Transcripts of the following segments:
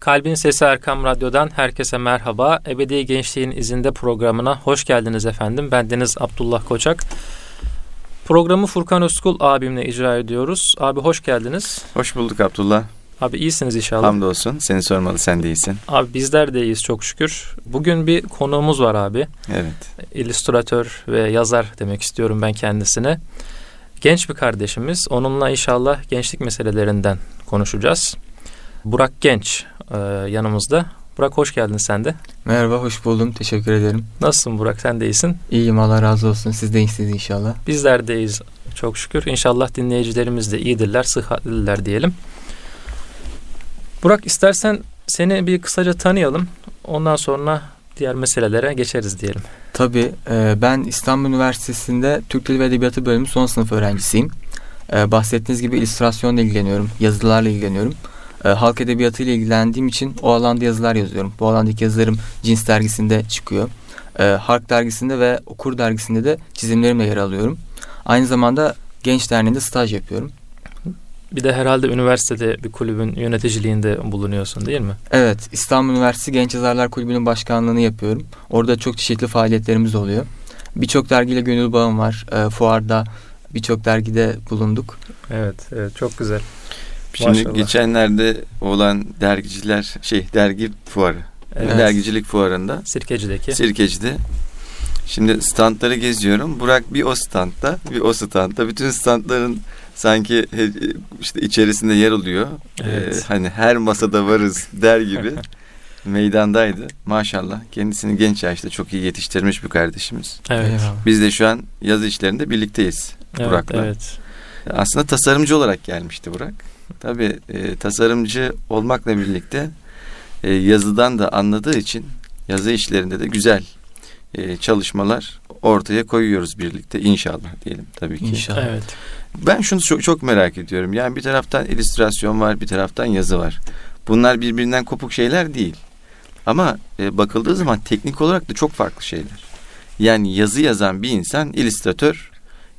Kalbin Sesi Erkam Radyo'dan herkese merhaba. Ebedi Gençliğin izinde programına hoş geldiniz efendim. Ben Deniz Abdullah Koçak. Programı Furkan Özkul abimle icra ediyoruz. Abi hoş geldiniz. Hoş bulduk Abdullah. Abi iyisiniz inşallah. Hamdolsun. Seni sormalı sen de iyisin. Abi bizler de iyiyiz çok şükür. Bugün bir konuğumuz var abi. Evet. İllüstratör ve yazar demek istiyorum ben kendisine. Genç bir kardeşimiz. Onunla inşallah gençlik meselelerinden konuşacağız. Burak Genç e, yanımızda. Burak hoş geldin sen de. Merhaba, hoş buldum. Teşekkür ederim. Nasılsın Burak? Sen de iyisin. İyiyim, Allah razı olsun. Siz de iyisiniz inşallah. Bizler de iyiyiz çok şükür. İnşallah dinleyicilerimiz de iyidirler, sıhhatliler diyelim. Burak istersen seni bir kısaca tanıyalım. Ondan sonra diğer meselelere geçeriz diyelim. Tabii. E, ben İstanbul Üniversitesi'nde Türk Dili ve Edebiyatı bölümü son sınıf öğrencisiyim. E, bahsettiğiniz gibi illüstrasyonla ilgileniyorum, yazılarla ilgileniyorum. E, halk edebiyatı ile ilgilendiğim için o alanda yazılar yazıyorum. Bu alandaki yazılarım Cins dergisinde çıkıyor. Hark dergisinde ve Okur dergisinde de çizimlerimle yer alıyorum. Aynı zamanda Genç Derneği'nde staj yapıyorum. Bir de herhalde üniversitede bir kulübün yöneticiliğinde bulunuyorsun değil mi? Evet, İstanbul Üniversitesi Genç Yazarlar Kulübü'nün başkanlığını yapıyorum. Orada çok çeşitli faaliyetlerimiz oluyor. Birçok dergiyle gönül bağım var. E, fuarda birçok dergide bulunduk. Evet, evet çok güzel. Şimdi Maşallah. geçenlerde olan dergiciler şey dergi fuarı. Evet. Dergicilik fuarında. Sirkeci'deki. Sirkeci'de. Şimdi standları geziyorum. Burak bir o standta, bir o standta. Bütün standların sanki işte içerisinde yer alıyor. Evet. Ee, hani her masada varız der gibi meydandaydı. Maşallah kendisini genç yaşta çok iyi yetiştirmiş bir kardeşimiz. Evet. Biz de şu an yazı işlerinde birlikteyiz evet, Burak'la. Evet. Aslında tasarımcı olarak gelmişti Burak. Tabii e, tasarımcı olmakla birlikte e, yazıdan da anladığı için yazı işlerinde de güzel e, çalışmalar ortaya koyuyoruz birlikte inşallah diyelim tabii ki. İnşallah. Evet. Ben şunu çok, çok merak ediyorum. Yani bir taraftan illüstrasyon var, bir taraftan yazı var. Bunlar birbirinden kopuk şeyler değil. Ama e, bakıldığı zaman teknik olarak da çok farklı şeyler. Yani yazı yazan bir insan illüstratör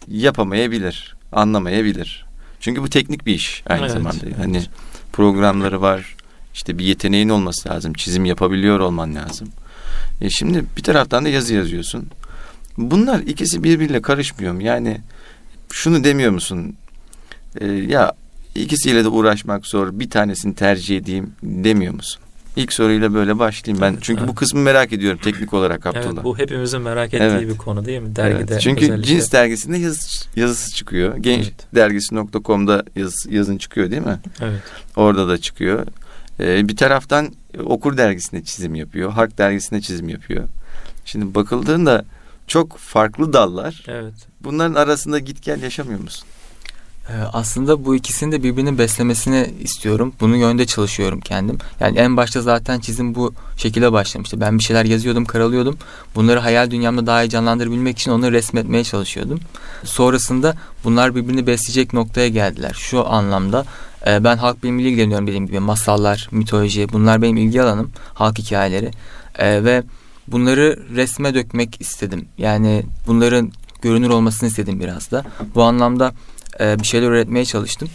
yapamayabilir, anlamayabilir. Çünkü bu teknik bir iş aynı evet, zamanda. Hani programları var. İşte bir yeteneğin olması lazım. Çizim yapabiliyor olman lazım. E şimdi bir taraftan da yazı yazıyorsun. Bunlar ikisi birbiriyle karışmıyor mu? Yani şunu demiyor musun? E, ya ikisiyle de uğraşmak zor. Bir tanesini tercih edeyim demiyor musun? İlk soruyla böyle başlayayım ben. Çünkü evet. bu kısmı merak ediyorum teknik olarak Abdullah. Evet, bu hepimizin merak ettiği evet. bir konu değil mi? Dergide evet. Çünkü özellikle. Cins dergisinde yazı, yazısı çıkıyor. Genç evet. dergisi.com'da yaz, yazın çıkıyor değil mi? Evet. Orada da çıkıyor. Ee, bir taraftan Okur dergisinde çizim yapıyor. Hark dergisinde çizim yapıyor. Şimdi bakıldığında çok farklı dallar. Evet. Bunların arasında git gel yaşamıyor musun? Ee, aslında bu ikisini de birbirini beslemesini istiyorum. Bunun yönde çalışıyorum kendim. Yani en başta zaten çizim bu şekilde başlamıştı. Ben bir şeyler yazıyordum, karalıyordum. Bunları hayal dünyamda daha iyi canlandırabilmek için onları resmetmeye çalışıyordum. Sonrasında bunlar birbirini besleyecek noktaya geldiler. Şu anlamda e, ben halk bilimiyle ilgileniyorum dediğim gibi. Masallar, mitoloji bunlar benim ilgi alanım. Halk hikayeleri. E, ve bunları resme dökmek istedim. Yani bunların görünür olmasını istedim biraz da. Bu anlamda e, bir şeyler üretmeye çalıştım.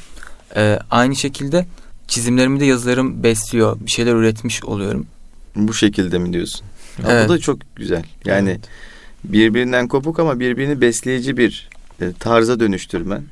E, aynı şekilde çizimlerimi de yazılarım besliyor. Bir şeyler üretmiş oluyorum. Bu şekilde mi diyorsun? Ya evet. Bu da çok güzel. Yani evet. birbirinden kopuk ama birbirini besleyici bir e, tarza dönüştürmen.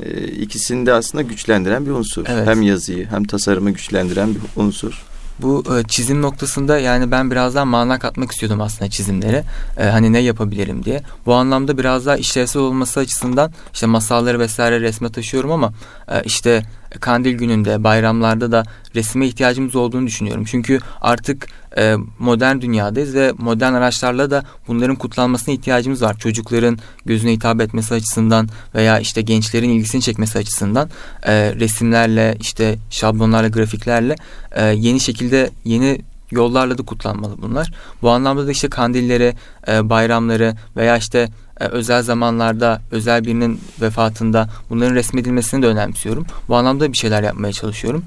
E, ikisini de aslında güçlendiren bir unsur. Evet. Hem yazıyı hem tasarımı güçlendiren bir unsur. Bu e, çizim noktasında yani ben biraz daha mana katmak istiyordum aslında çizimlere. E, hani ne yapabilirim diye. Bu anlamda biraz daha işlevsel olması açısından işte masalları vesaire resme taşıyorum ama e, işte kandil gününde, bayramlarda da resme ihtiyacımız olduğunu düşünüyorum. Çünkü artık e, modern dünyadayız ve modern araçlarla da bunların kutlanmasına ihtiyacımız var. Çocukların gözüne hitap etmesi açısından veya işte gençlerin ilgisini çekmesi açısından e, resimlerle, işte şablonlarla, grafiklerle e, yeni şekilde yeni yollarla da kutlanmalı bunlar. Bu anlamda da işte kandilleri, e, bayramları veya işte e, özel zamanlarda özel birinin vefatında bunların resmedilmesini de önemsiyorum. Bu anlamda bir şeyler yapmaya çalışıyorum.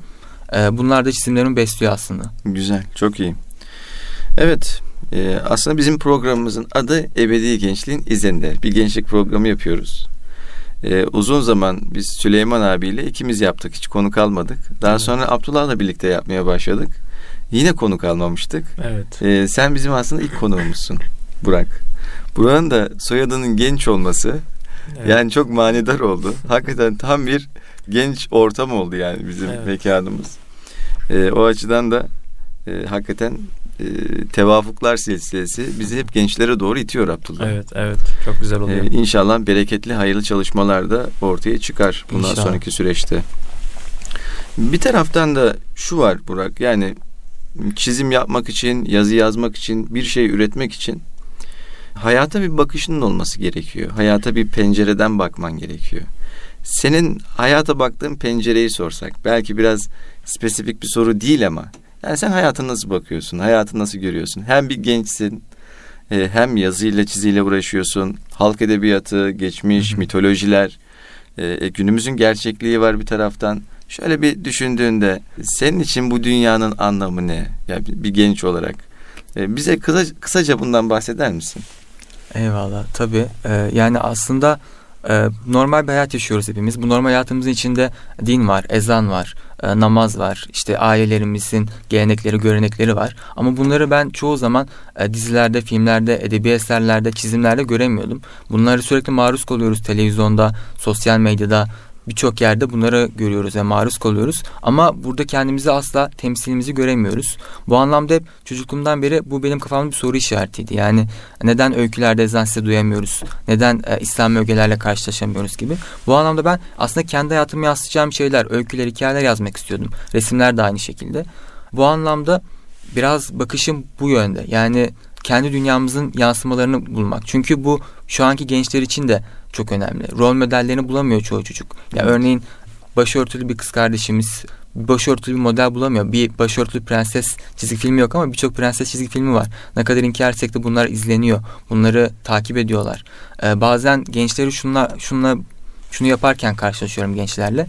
E, bunlar da çizimlerimi besliyor aslında. Güzel, çok iyi. Evet, e, aslında bizim programımızın adı Ebedi Gençliğin İzinde. Bir gençlik programı yapıyoruz. E, uzun zaman biz Süleyman abiyle ikimiz yaptık. Hiç konu kalmadık. Daha evet. sonra Abdullah'la birlikte yapmaya başladık. Yine konuk almamıştık. Evet. Ee, sen bizim aslında ilk konuğumuzsun Burak. Burak'ın da soyadının genç olması evet. yani çok manidar oldu. Hakikaten tam bir genç ortam oldu yani bizim evet. mekanımız. Ee, o açıdan da e, hakikaten e, tevafuklar silsilesi bizi hep gençlere doğru itiyor Abdullah. Evet, evet. Çok güzel oluyor. Ee, inşallah bereketli, hayırlı çalışmalar da ortaya çıkar bundan inşallah. sonraki süreçte. Bir taraftan da şu var Burak, yani çizim yapmak için, yazı yazmak için, bir şey üretmek için hayata bir bakışının olması gerekiyor. Hayata bir pencereden bakman gerekiyor. Senin hayata baktığın pencereyi sorsak, belki biraz spesifik bir soru değil ama yani sen hayatı nasıl bakıyorsun? Hayatı nasıl görüyorsun? Hem bir gençsin, e, hem yazıyla çiziyle uğraşıyorsun. Halk edebiyatı, geçmiş, Hı-hı. mitolojiler, e, e, günümüzün gerçekliği var bir taraftan. Şöyle bir düşündüğünde senin için bu dünyanın anlamı ne? Ya yani bir, bir genç olarak e, bize kısa, kısaca bundan bahseder misin? Eyvallah tabii. Ee, yani aslında e, normal bir hayat yaşıyoruz hepimiz. Bu normal hayatımızın içinde din var, ezan var, e, namaz var, işte ailelerimizin gelenekleri, görenekleri var. Ama bunları ben çoğu zaman e, dizilerde, filmlerde, edebi eserlerde, çizimlerde göremiyordum. Bunları sürekli maruz kalıyoruz televizyonda, sosyal medyada, birçok yerde bunları görüyoruz ve maruz kalıyoruz. Ama burada kendimizi asla temsilimizi göremiyoruz. Bu anlamda hep çocukluğumdan beri bu benim kafamda bir soru işaretiydi. Yani neden öykülerde ezan sesi duyamıyoruz? Neden e, İslam ögelerle karşılaşamıyoruz gibi. Bu anlamda ben aslında kendi hayatımı yansıtacağım şeyler, öyküler, hikayeler yazmak istiyordum. Resimler de aynı şekilde. Bu anlamda biraz bakışım bu yönde. Yani kendi dünyamızın yansımalarını bulmak. Çünkü bu şu anki gençler için de çok önemli. Rol modellerini bulamıyor çoğu çocuk. Ya yani örneğin başörtülü bir kız kardeşimiz başörtülü bir model bulamıyor. Bir başörtülü prenses çizgi filmi yok ama birçok prenses çizgi filmi var. Ne kadar inkar etsek de bunlar izleniyor. Bunları takip ediyorlar. Ee, bazen gençleri şunla şunla şunu yaparken karşılaşıyorum gençlerle.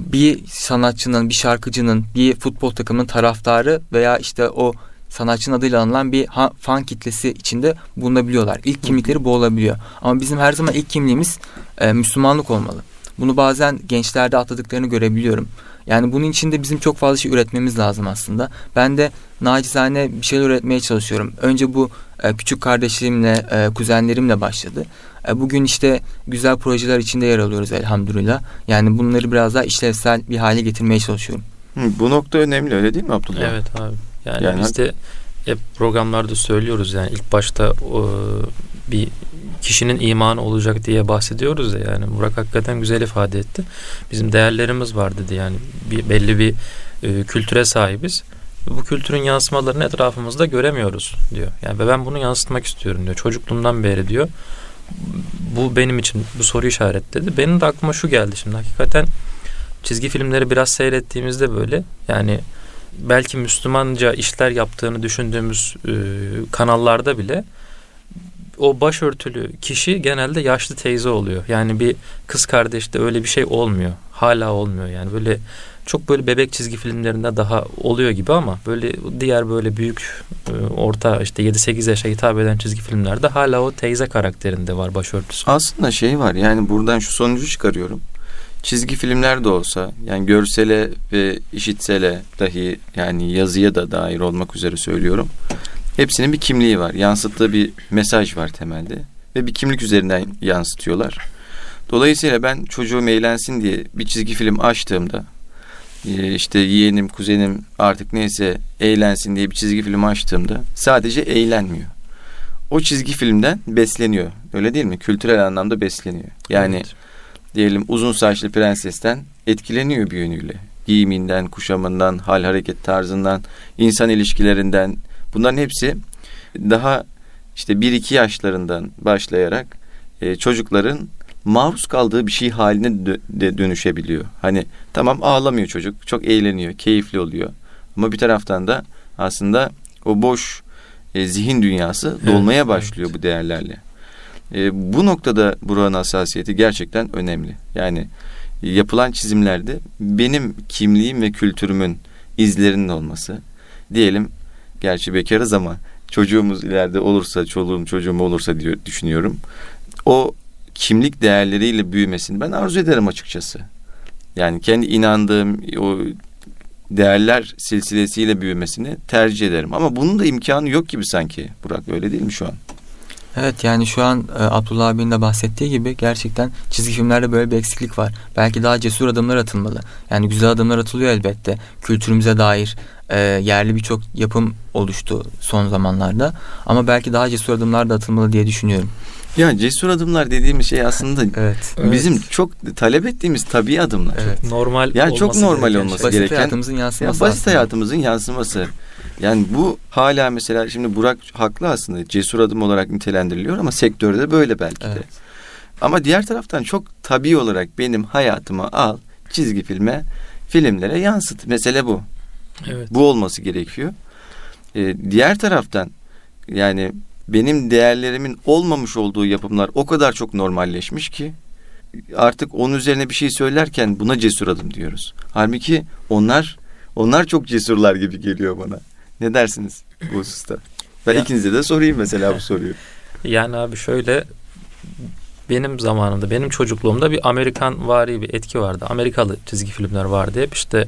Bir sanatçının, bir şarkıcının, bir futbol takımının taraftarı veya işte o sanatçının adıyla anılan bir fan kitlesi içinde bulunabiliyorlar. İlk kimlikleri bu olabiliyor. Ama bizim her zaman ilk kimliğimiz e, Müslümanlık olmalı. Bunu bazen gençlerde atladıklarını görebiliyorum. Yani bunun için de bizim çok fazla şey üretmemiz lazım aslında. Ben de nacizane bir şeyler üretmeye çalışıyorum. Önce bu e, küçük kardeşlerimle, e, kuzenlerimle başladı. E, bugün işte güzel projeler içinde yer alıyoruz elhamdülillah. Yani bunları biraz daha işlevsel bir hale getirmeye çalışıyorum. Hı, bu nokta önemli öyle değil mi Abdullah? Evet abi. Yani, yani biz de hep programlarda söylüyoruz yani ilk başta o, bir kişinin imanı olacak diye bahsediyoruz ya yani Burak hakikaten güzel ifade etti. Bizim değerlerimiz var dedi yani bir, belli bir e, kültüre sahibiz. Bu kültürün yansımalarını etrafımızda göremiyoruz diyor. Yani ve ben bunu yansıtmak istiyorum diyor. Çocukluğumdan beri diyor. Bu benim için bu soru işaretledi. Benim de aklıma şu geldi şimdi hakikaten çizgi filmleri biraz seyrettiğimizde böyle yani belki Müslümanca işler yaptığını düşündüğümüz e, kanallarda bile o başörtülü kişi genelde yaşlı teyze oluyor. Yani bir kız kardeşte öyle bir şey olmuyor. Hala olmuyor yani böyle çok böyle bebek çizgi filmlerinde daha oluyor gibi ama böyle diğer böyle büyük e, orta işte 7-8 yaşa hitap eden çizgi filmlerde hala o teyze karakterinde var başörtüsü. Aslında şey var yani buradan şu sonucu çıkarıyorum çizgi filmler de olsa yani görsele ve işitsele dahi yani yazıya da dair olmak üzere söylüyorum. Hepsinin bir kimliği var. Yansıttığı bir mesaj var temelde ve bir kimlik üzerinden yansıtıyorlar. Dolayısıyla ben çocuğum eğlensin diye bir çizgi film açtığımda e, işte yeğenim, kuzenim artık neyse eğlensin diye bir çizgi film açtığımda sadece eğlenmiyor. O çizgi filmden besleniyor. Öyle değil mi? Kültürel anlamda besleniyor. Yani evet diyelim uzun saçlı prensesten etkileniyor bir yönüyle. Giyiminden, kuşamından, hal hareket tarzından, insan ilişkilerinden bunların hepsi daha işte bir iki yaşlarından başlayarak e, çocukların maruz kaldığı bir şey haline de dönüşebiliyor. Hani tamam ağlamıyor çocuk, çok eğleniyor, keyifli oluyor. Ama bir taraftan da aslında o boş e, zihin dünyası dolmaya evet, başlıyor evet. bu değerlerle. E, bu noktada buranın hassasiyeti gerçekten önemli. Yani yapılan çizimlerde benim kimliğim ve kültürümün izlerinin olması. Diyelim gerçi bekarız ama çocuğumuz ileride olursa, çoluğum çocuğum olursa diyor, düşünüyorum. O kimlik değerleriyle büyümesini ben arzu ederim açıkçası. Yani kendi inandığım o değerler silsilesiyle büyümesini tercih ederim. Ama bunun da imkanı yok gibi sanki Burak öyle değil mi şu an? Evet yani şu an e, Abdullah abinin de bahsettiği gibi gerçekten çizgi filmlerde böyle bir eksiklik var. Belki daha cesur adımlar atılmalı. Yani güzel adımlar atılıyor elbette. Kültürümüze dair e, yerli birçok yapım oluştu son zamanlarda. Ama belki daha cesur adımlar da atılmalı diye düşünüyorum. Ya cesur adımlar dediğimiz şey aslında Evet. bizim Evet. çok talep ettiğimiz tabii adımlar. Evet. Normal Ya çok normal gereken olması şey. Basit gereken- hayatımızın Ya yansıması basit aslında. hayatımızın yansıması. Yani bu hala mesela şimdi Burak haklı aslında cesur adım olarak nitelendiriliyor ama sektörde böyle belki de. Evet. Ama diğer taraftan çok tabii olarak benim hayatıma al çizgi filme filmlere yansıt. Mesele bu. Evet. Bu olması gerekiyor. Ee, diğer taraftan yani benim değerlerimin olmamış olduğu yapımlar o kadar çok normalleşmiş ki artık onun üzerine bir şey söylerken buna cesur adım diyoruz. Halbuki onlar onlar çok cesurlar gibi geliyor bana. Ne dersiniz bu hususta? Ben Ya- ikinize de sorayım mesela bu soruyu. Yani abi şöyle benim zamanımda, benim çocukluğumda bir Amerikan vari bir etki vardı. Amerikalı çizgi filmler vardı hep işte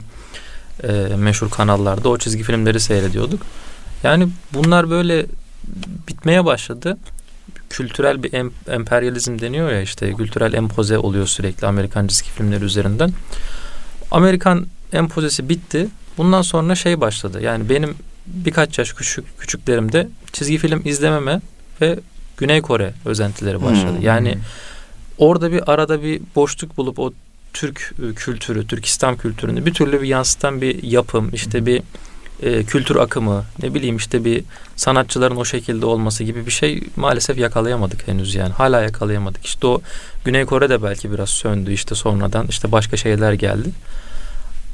e, meşhur kanallarda o çizgi filmleri seyrediyorduk. Yani bunlar böyle bitmeye başladı. Kültürel bir em- emperyalizm deniyor ya işte kültürel empoze oluyor sürekli Amerikan çizgi filmleri üzerinden. Amerikan empozesi bitti. Bundan sonra şey başladı. Yani benim birkaç yaş küçük küçüklerimde çizgi film izlememe ve Güney Kore özentileri başladı. Hmm. Yani orada bir arada bir boşluk bulup o Türk e, kültürü, Türk İslam kültürünü bir türlü bir yansıtan bir yapım, işte bir e, kültür akımı, ne bileyim işte bir sanatçıların o şekilde olması gibi bir şey maalesef yakalayamadık henüz yani. Hala yakalayamadık. İşte o Güney Kore'de belki biraz söndü işte sonradan işte başka şeyler geldi.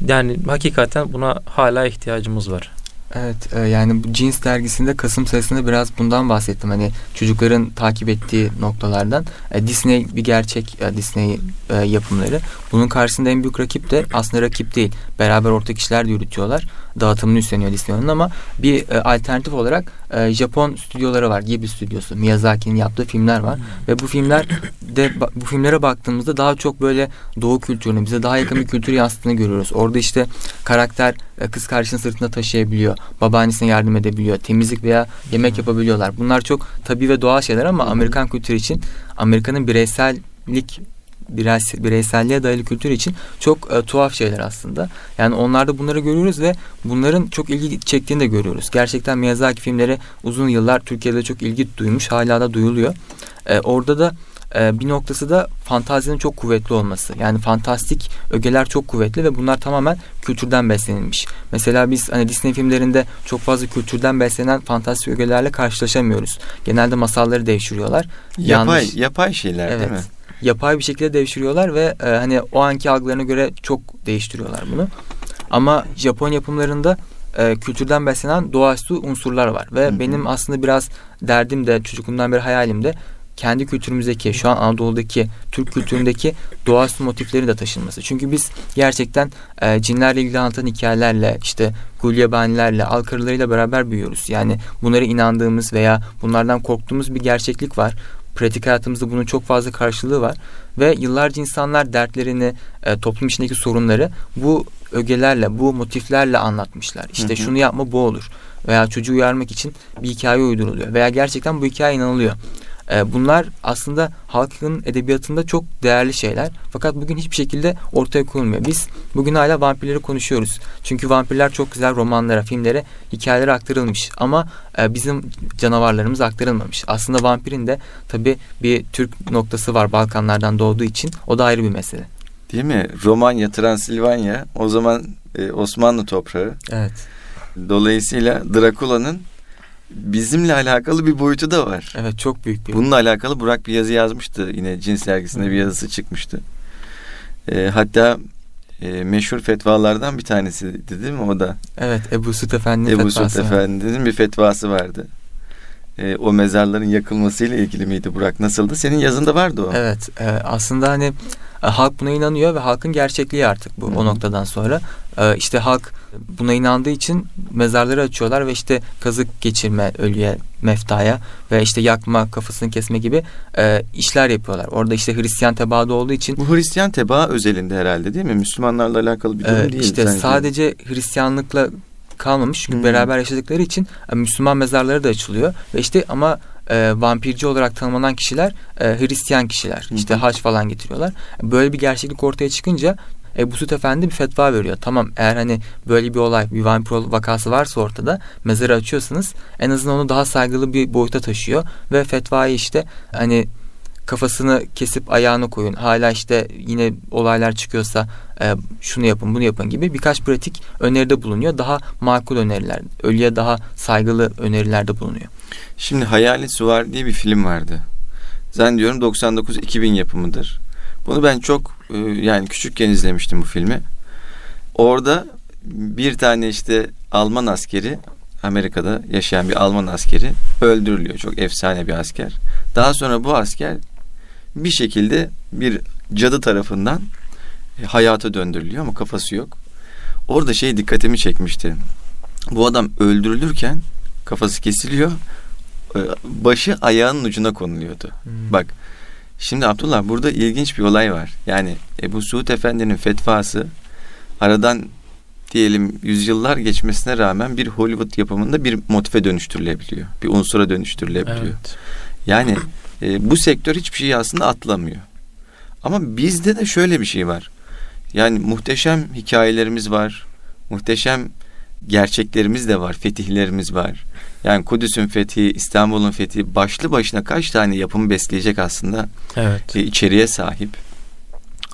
Yani hakikaten buna hala ihtiyacımız var. Evet e, yani Jeans dergisinde Kasım sayısında biraz bundan bahsettim. Hani çocukların takip ettiği noktalardan. E, Disney bir gerçek e, Disney e, yapımları. Bunun karşısında en büyük rakip de aslında rakip değil. Beraber ortak işler de yürütüyorlar. Dağıtımını üstleniyor Disney'nin ama bir e, alternatif olarak e, Japon stüdyoları var. Ghibli stüdyosu. Miyazaki'nin yaptığı filmler var. Ve bu filmler de bu filmlere baktığımızda daha çok böyle doğu kültürünü bize daha yakın bir kültür yansıttığını görüyoruz. Orada işte karakter e, kız kardeşini sırtında taşıyabiliyor. Babaannesine yardım edebiliyor. Temizlik veya yemek yapabiliyorlar. Bunlar çok tabii ve doğal şeyler ama Amerikan kültürü için Amerika'nın bireysellik bireys- bireyselliğe dayalı kültür için çok e, tuhaf şeyler aslında. Yani onlarda bunları görüyoruz ve bunların çok ilgi çektiğini de görüyoruz. Gerçekten Miyazaki filmleri uzun yıllar Türkiye'de çok ilgi duymuş. Hala da duyuluyor. E, orada da e, bir noktası da fantazinin çok kuvvetli olması. Yani fantastik ögeler çok kuvvetli ve bunlar tamamen kültürden beslenilmiş. Mesela biz hani Disney filmlerinde çok fazla kültürden beslenen fantastik ögelerle karşılaşamıyoruz. Genelde masalları devşiriyorlar. Yapay Yanlış. yapay şeyler Evet. değil mi? Yapay bir şekilde devşiriyorlar ve e, hani o anki algılarına göre çok değiştiriyorlar bunu. Ama Japon yapımlarında e, kültürden beslenen doğaüstü unsurlar var ve Hı hı. benim aslında biraz derdim de çocukluğumdan beri hayalim de kendi kültürümüzdeki şu an Anadolu'daki Türk kültüründeki doğaüstü motifleri de taşınması. Çünkü biz gerçekten e, cinlerle ilgili anlatan hikayelerle işte gulyabanilerle, alkarılarıyla beraber büyüyoruz. Yani bunlara inandığımız veya bunlardan korktuğumuz bir gerçeklik var. Pratik hayatımızda bunun çok fazla karşılığı var ve yıllarca insanlar dertlerini, e, toplum içindeki sorunları bu ögelerle, bu motiflerle anlatmışlar. İşte Hı hı. şunu yapma bu olur veya çocuğu uyarmak için bir hikaye uyduruluyor veya gerçekten bu hikaye inanılıyor. E, bunlar aslında halkın edebiyatında çok değerli şeyler. Fakat bugün hiçbir şekilde ortaya konulmuyor. Biz bugün hala vampirleri konuşuyoruz. Çünkü vampirler çok güzel romanlara, filmlere, hikayelere aktarılmış. Ama e, bizim canavarlarımız aktarılmamış. Aslında vampirin de tabii bir Türk noktası var Balkanlardan doğduğu için. O da ayrı bir mesele. Değil mi? Romanya, Transilvanya o zaman e, Osmanlı toprağı. Evet. Dolayısıyla Drakula'nın bizimle alakalı bir boyutu da var. Evet çok büyük bir. Bununla alakalı Burak bir yazı yazmıştı. Yine Cins dergisinde bir yazısı çıkmıştı. E, hatta e, meşhur fetvalardan bir tanesi değil mi o da? Evet Ebu Süt Efendi'nin Ebu fetvası. Suud Efendi'nin bir fetvası vardı. E, o mezarların yakılmasıyla ilgili miydi Burak? Nasıldı? Senin yazında vardı o. Evet e, aslında hani e, halk buna inanıyor ve halkın gerçekliği artık bu Hı hı. o noktadan sonra. E, işte halk buna inandığı için mezarları açıyorlar ve işte kazık geçirme ölüye meftaya ve işte yakma, kafasını kesme gibi e, işler yapıyorlar. Orada işte Hristiyan tebaada olduğu için Bu Hristiyan tebaa özelinde herhalde değil mi? Müslümanlarla alakalı bir durum e, değil. işte sanki. sadece Hristiyanlıkla kalmamış çünkü Hmm. beraber yaşadıkları için e, Müslüman mezarları da açılıyor ve işte ama e, vampirci olarak tanımlanan kişiler e, Hristiyan kişiler. Hı İşte haç falan getiriyorlar. Böyle bir gerçeklik ortaya çıkınca Ebu Süt Efendi bir fetva veriyor. Tamam eğer hani böyle bir olay, bir vampir vakası varsa ortada mezarı açıyorsunuz. En azından onu daha saygılı bir boyuta taşıyor ve fetvayı işte hani kafasını kesip ayağını koyun. Hala işte yine olaylar çıkıyorsa e, şunu yapın bunu yapın gibi birkaç pratik öneride bulunuyor. Daha makul öneriler, ölüye daha saygılı önerilerde bulunuyor. Şimdi Hayali Suvar diye bir film vardı. Zannediyorum 99-2000 yapımıdır. Bunu ben çok e, yani küçükken izlemiştim bu filmi. Orada bir tane işte Alman askeri Amerika'da yaşayan bir Alman askeri öldürülüyor. Çok efsane bir asker. Daha sonra bu asker bir şekilde bir cadı tarafından hayata döndürülüyor ama kafası yok. Orada şey dikkatimi çekmişti. Bu adam öldürülürken kafası kesiliyor. e, Başı ayağının ucuna konuluyordu. Bak şimdi Abdullah burada ilginç bir olay var. Yani Ebu Suud Efendi'nin fetvası aradan diyelim yüzyıllar geçmesine rağmen bir Hollywood yapımında bir motife dönüştürülebiliyor. Bir unsura dönüştürülebiliyor. Evet. Yani e, bu sektör hiçbir şeyi aslında atlamıyor. Ama bizde de şöyle bir şey var. Yani muhteşem hikayelerimiz var. Muhteşem gerçeklerimiz de var. Fetihlerimiz var. Yani Kudüs'ün fethi, İstanbul'un fethi başlı başına kaç tane yapımı besleyecek aslında Evet. e, içeriğe sahip.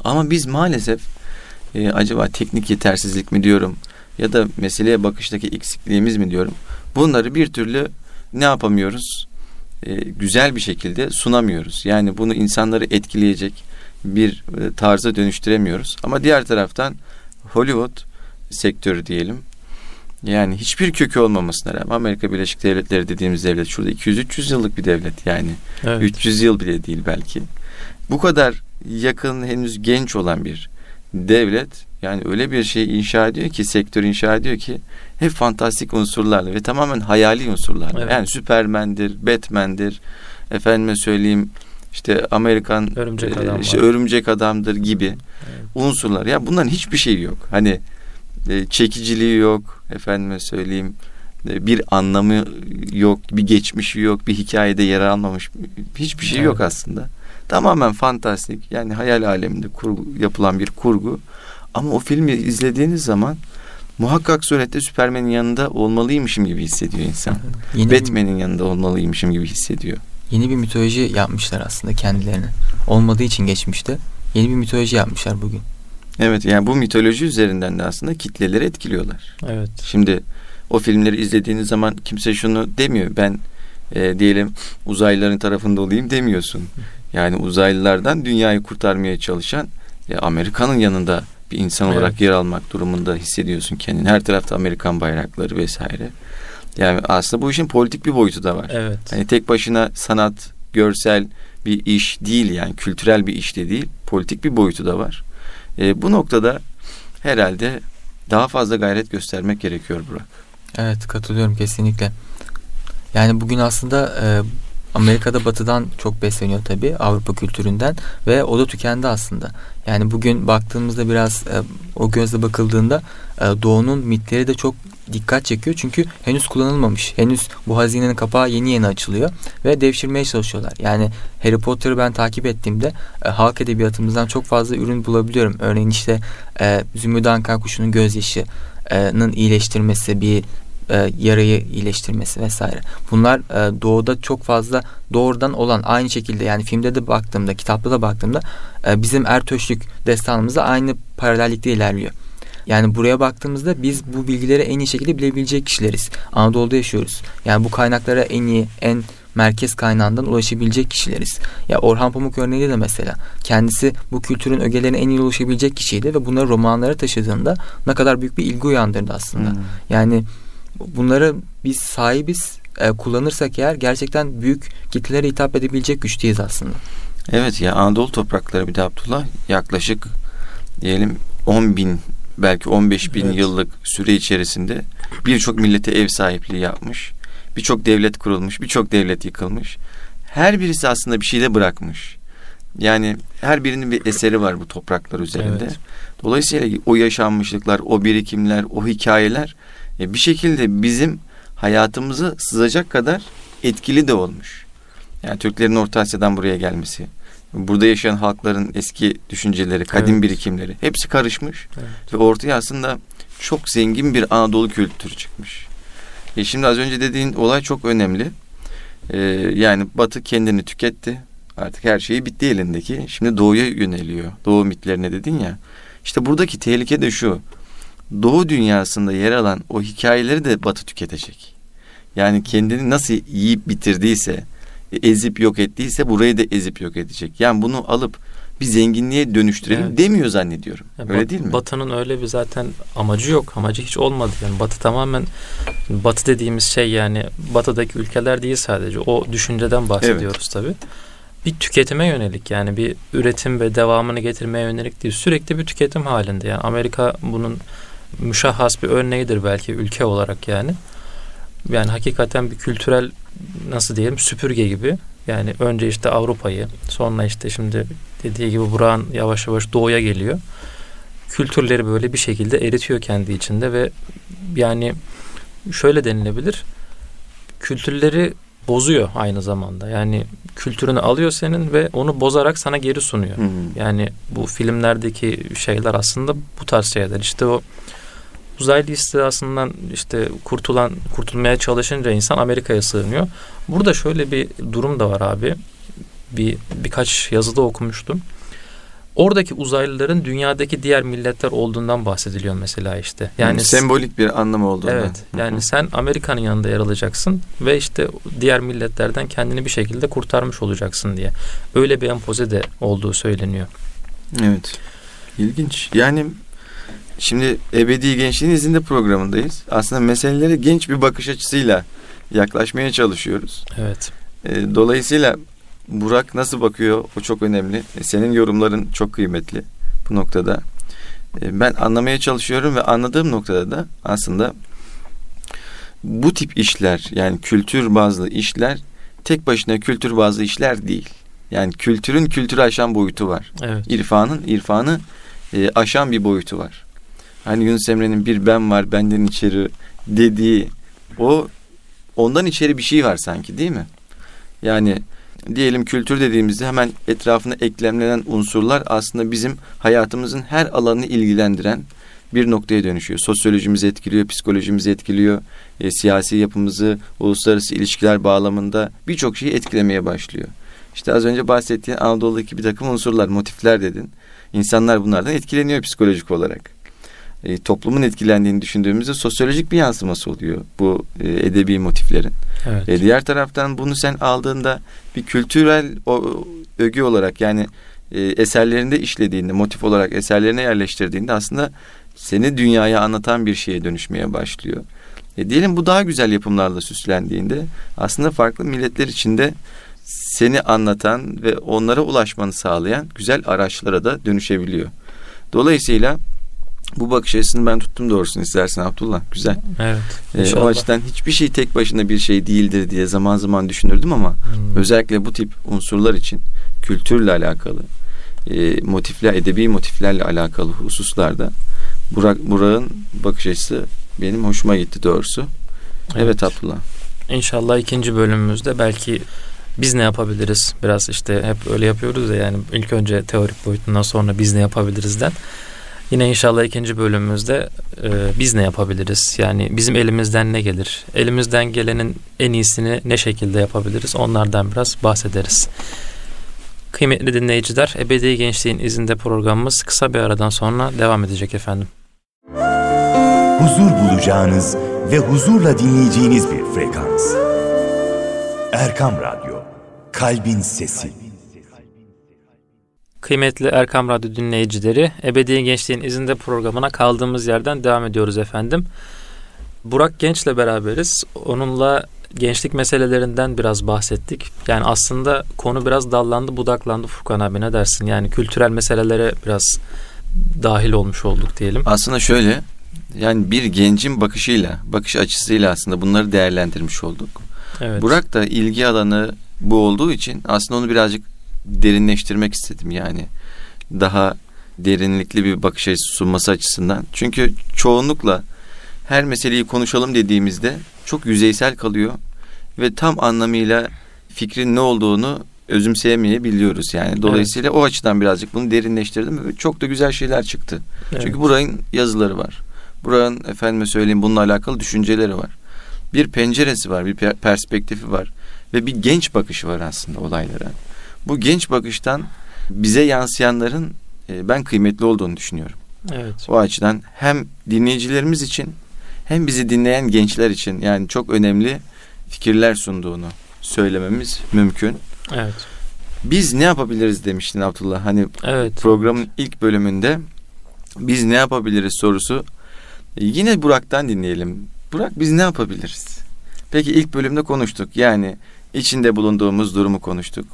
Ama biz maalesef e, acaba teknik yetersizlik mi diyorum ya da meseleye bakıştaki eksikliğimiz mi diyorum. Bunları bir türlü ne yapamıyoruz? E, güzel bir şekilde sunamıyoruz. Yani bunu insanları etkileyecek bir e, tarza dönüştüremiyoruz. Ama diğer taraftan Hollywood sektörü diyelim. Yani hiçbir kökü olmamasına rağmen Amerika Birleşik Devletleri dediğimiz devlet şurada 200-300 yıllık bir devlet yani. Evet. 300 yıl bile değil belki. Bu kadar yakın henüz genç olan bir devlet yani öyle bir şey inşa ediyor ki sektör inşa ediyor ki hep fantastik unsurlarla ve tamamen hayali unsurlarla. Evet. Yani Superman'dir, Batman'dir. Efendime söyleyeyim işte Amerikan Örümcek e, Adam işte var. örümcek adamdır gibi Evet. unsurlar. Ya bunların hiçbir şeyi yok. Hani e, çekiciliği yok. Efendime söyleyeyim e, bir anlamı yok, bir geçmişi yok, bir hikayede yer almamış hiçbir şey yok Evet. aslında. Tamamen fantastik yani hayal aleminde kurgu, yapılan bir kurgu. Ama o filmi izlediğiniz zaman muhakkak surette Süpermen'in yanında olmalıymışım gibi hissediyor insan. Batman'in yanında olmalıymışım gibi hissediyor. Yeni bir mitoloji yapmışlar aslında kendilerine. Olmadığı için geçmişte. Yeni bir mitoloji yapmışlar bugün. Evet yani bu mitoloji üzerinden de aslında kitleleri etkiliyorlar. Evet. Şimdi o filmleri izlediğiniz zaman kimse şunu demiyor. Ben e, diyelim uzaylıların tarafında olayım demiyorsun. Yani uzaylılardan dünyayı kurtarmaya çalışan ya Amerika'nın yanında bir insan Evet. olarak yer almak durumunda hissediyorsun kendini. Her tarafta Amerikan bayrakları vesaire. Yani aslında bu işin politik bir boyutu da var. Evet. Hani tek başına sanat, görsel bir iş değil yani kültürel bir iş de değil. Politik bir boyutu da var. E, bu noktada herhalde daha fazla gayret göstermek gerekiyor Burak. Evet katılıyorum kesinlikle. Yani bugün aslında e, Amerika'da batıdan çok besleniyor tabii Avrupa kültüründen ve o da tükendi aslında. Yani bugün baktığımızda biraz e, o gözle bakıldığında e, doğunun mitleri de çok dikkat çekiyor. Çünkü henüz kullanılmamış. Henüz bu hazinenin kapağı yeni yeni açılıyor ve devşirmeye çalışıyorlar. Yani Harry Potter'ı ben takip ettiğimde e, halk edebiyatımızdan çok fazla ürün bulabiliyorum. Örneğin işte e, Zümrüt Anka Kuşu'nun gözyaşı'nın iyileştirmesi, bir e, yarayı iyileştirmesi vesaire. Bunlar e, doğuda çok fazla doğrudan olan aynı şekilde yani filmde de baktığımda, kitapta da baktığımda e, bizim Ertöşlük destanımızda aynı paralellikte ilerliyor. Yani buraya baktığımızda biz bu bilgileri en iyi şekilde bilebilecek kişileriz. Anadolu'da yaşıyoruz. Yani bu kaynaklara en iyi, en merkez kaynağından ulaşabilecek kişileriz. Ya Orhan Pamuk örneği de mesela kendisi bu kültürün ögelerine en iyi ulaşabilecek kişiydi ve bunları romanlara taşıdığında ne kadar büyük bir ilgi uyandırdı aslında. Hmm. Yani bunları biz sahibiz e, kullanırsak eğer gerçekten büyük kitlelere hitap edebilecek güçteyiz aslında. Evet ya Anadolu toprakları bir de Abdullah yaklaşık diyelim 10 bin belki 15 bin Evet. yıllık süre içerisinde birçok millete ev sahipliği yapmış. Birçok devlet kurulmuş, birçok devlet yıkılmış. Her birisi aslında bir şeyde bırakmış. Yani her birinin bir eseri var bu topraklar üzerinde. Evet. Dolayısıyla o yaşanmışlıklar, o birikimler, o hikayeler e, bir şekilde bizim hayatımızı sızacak kadar etkili de olmuş. Yani Türklerin Orta Asya'dan buraya gelmesi, burada yaşayan halkların eski düşünceleri, kadim Evet. birikimleri hepsi karışmış Evet. ve ortaya aslında çok zengin bir Anadolu kültürü çıkmış. E şimdi az önce dediğin olay çok önemli. E, yani Batı kendini tüketti. Artık her şeyi bitti elindeki. Şimdi Doğu'ya yöneliyor. Doğu mitlerine dedin ya. İşte buradaki tehlike de şu. Doğu dünyasında yer alan o hikayeleri de Batı tüketecek. Yani kendini nasıl yiyip bitirdiyse, ezip yok ettiyse burayı da ezip yok edecek. Yani bunu alıp bir zenginliğe dönüştürelim Evet. demiyor zannediyorum. Ya Öyle Bat- değil mi? Batı'nın öyle bir zaten amacı yok. Amacı hiç olmadı. Yani Batı tamamen Batı dediğimiz şey yani Batı'daki ülkeler değil sadece. O düşünceden bahsediyoruz tabii. Bir tüketime yönelik yani bir üretim ve devamını getirmeye yönelik değil. Sürekli bir tüketim halinde. Yani Amerika bunun müşahhas bir örneğidir belki ülke olarak yani. Yani hakikaten bir kültürel nasıl diyelim süpürge gibi. Yani önce işte Avrupa'yı sonra işte şimdi dediği gibi Burak'ın yavaş yavaş doğuya geliyor. Kültürleri böyle bir şekilde eritiyor kendi içinde ve yani şöyle denilebilir. Kültürleri bozuyor aynı zamanda. Yani kültürünü alıyor senin ve onu bozarak sana geri sunuyor. Hı hı. Yani bu filmlerdeki şeyler aslında bu tarz şeyler. İşte o uzaylı istilasından işte kurtulan kurtulmaya çalışınca insan Amerika'ya sığınıyor. Burada şöyle bir durum da var abi. Bir birkaç yazıda okumuştum. Oradaki uzaylıların dünyadaki diğer milletler olduğundan bahsediliyor mesela işte. Yani Yani sembolik bir anlamı olduğundan. Evet. Hı Yani hı. sen Amerika'nın yanında yer alacaksın ve işte diğer milletlerden kendini bir şekilde kurtarmış olacaksın diye. Öyle bir empoze de olduğu söyleniyor. Evet. İlginç. Yani şimdi Ebedi Gençliğin izinde programındayız. Aslında meselelere genç bir bakış açısıyla yaklaşmaya çalışıyoruz. Evet. E, dolayısıyla Burak nasıl bakıyor o çok önemli. E, senin yorumların çok kıymetli bu noktada. E, ben anlamaya çalışıyorum ve anladığım noktada da aslında bu tip işler yani kültür bazlı işler tek başına kültür bazlı işler değil. Yani kültürün kültürü aşan boyutu var. Evet. İrfanın irfanı e, aşan bir boyutu var. Hani Yunus Emre'nin bir ben var benden içeri dediği o ondan içeri bir şey var sanki değil mi? Yani diyelim kültür dediğimizde hemen etrafına eklemlenen unsurlar aslında bizim hayatımızın her alanını ilgilendiren bir noktaya dönüşüyor. Sosyolojimizi etkiliyor, psikolojimizi etkiliyor, e, siyasi yapımızı, uluslararası ilişkiler bağlamında birçok şeyi etkilemeye başlıyor. İşte az önce bahsettiğin Anadolu'daki bir takım unsurlar, motifler dedin. İnsanlar bunlardan etkileniyor psikolojik olarak. E, toplumun etkilendiğini düşündüğümüzde sosyolojik bir yansıması oluyor bu e, edebi motiflerin. Evet. E, diğer taraftan bunu sen aldığında bir kültürel o, ögü olarak yani e, eserlerinde işlediğinde, motif olarak eserlerine yerleştirdiğinde aslında seni dünyaya anlatan bir şeye dönüşmeye başlıyor. E, diyelim bu daha güzel yapımlarla süslendiğinde aslında farklı milletler içinde seni anlatan ve onlara ulaşmanı sağlayan güzel araçlara da dönüşebiliyor. Dolayısıyla bu bakış açısını ben tuttum doğrusunu istersen Abdullah. Güzel. Evet. Ee, o açıdan hiçbir şey tek başına bir şey değildir diye zaman zaman düşünürdüm ama Hmm. özellikle bu tip unsurlar için kültürle alakalı, e, motifler, edebi motiflerle alakalı hususlarda Burak Burak'ın bakış açısı benim hoşuma gitti doğrusu. Evet, Abdullah. İnşallah ikinci bölümümüzde belki biz ne yapabiliriz? Biraz işte hep öyle yapıyoruz ya yani ilk önce teorik boyutundan sonra biz ne yapabilirizden. Yine inşallah ikinci bölümümüzde e, biz ne yapabiliriz? Yani bizim elimizden ne gelir? Elimizden gelenin en iyisini ne şekilde yapabiliriz? Onlardan biraz bahsederiz. Kıymetli dinleyiciler, Ebedi Gençliğin izinde programımız kısa bir aradan sonra devam edecek efendim. huzur bulacağınız ve huzurla dinleyeceğiniz bir frekans. Erkam Radyo, Kalbin Sesi. Kıymetli Erkam Radyo dinleyicileri, Ebedi Gençliğin izinde programına kaldığımız yerden devam ediyoruz efendim. Burak Genç'le beraberiz. Onunla gençlik meselelerinden biraz bahsettik. Yani aslında konu biraz dallandı, budaklandı Furkan abi ne dersin? Yani kültürel meselelere biraz dahil olmuş olduk diyelim. Aslında şöyle Yani bir gencin bakışıyla, bakış açısıyla aslında bunları değerlendirmiş olduk. Evet. Burak da ilgi alanı bu olduğu için aslında onu birazcık derinleştirmek istedim yani. Daha derinlikli bir bakış açısı sunması açısından. Çünkü çoğunlukla her meseleyi konuşalım dediğimizde çok yüzeysel kalıyor ve tam anlamıyla fikrin ne olduğunu özümseyemeyebiliyoruz yani. Dolayısıyla evet. o açıdan birazcık bunu derinleştirdim ve çok da güzel şeyler çıktı. Evet. Çünkü buranın yazıları var. Buranın efendime söyleyeyim bununla alakalı düşünceleri var. Bir penceresi var, bir perspektifi var ve bir genç bakışı var aslında olaylara. Bu genç bakıştan bize yansıyanların e, ben kıymetli olduğunu düşünüyorum. Evet. O açıdan hem dinleyicilerimiz için hem bizi dinleyen gençler için yani çok önemli fikirler sunduğunu söylememiz mümkün. Evet. Biz ne yapabiliriz demiştin Abdullah. Hani evet. programın ilk bölümünde biz ne yapabiliriz sorusu. Yine Burak'tan dinleyelim. Burak biz ne yapabiliriz? Peki ilk bölümde konuştuk. Yani içinde bulunduğumuz durumu konuştuk.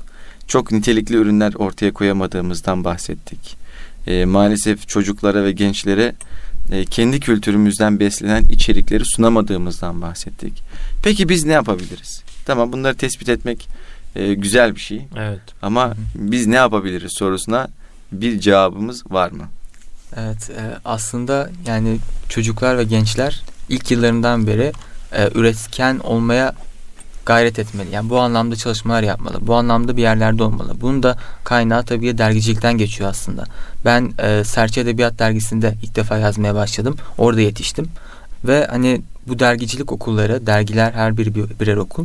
Çok nitelikli ürünler ortaya koyamadığımızdan bahsettik. E, maalesef çocuklara ve gençlere e, kendi kültürümüzden beslenen içerikleri sunamadığımızdan bahsettik. Peki biz ne yapabiliriz? Tamam bunları tespit etmek e, güzel bir şey. Evet. Ama biz ne yapabiliriz sorusuna bir cevabımız var mı? Evet e, aslında yani çocuklar ve gençler ilk yıllarından beri e, üretken olmaya gayret etmeli. Yani bu anlamda çalışmalar yapmalı. Bu anlamda bir yerlerde olmalı. Bunun da kaynağı tabii dergicilikten geçiyor aslında. Ben e, Serçe Edebiyat Dergisi'nde ilk defa yazmaya başladım. Orada yetiştim. Ve hani bu dergicilik okulları, dergiler her biri bir, birer okul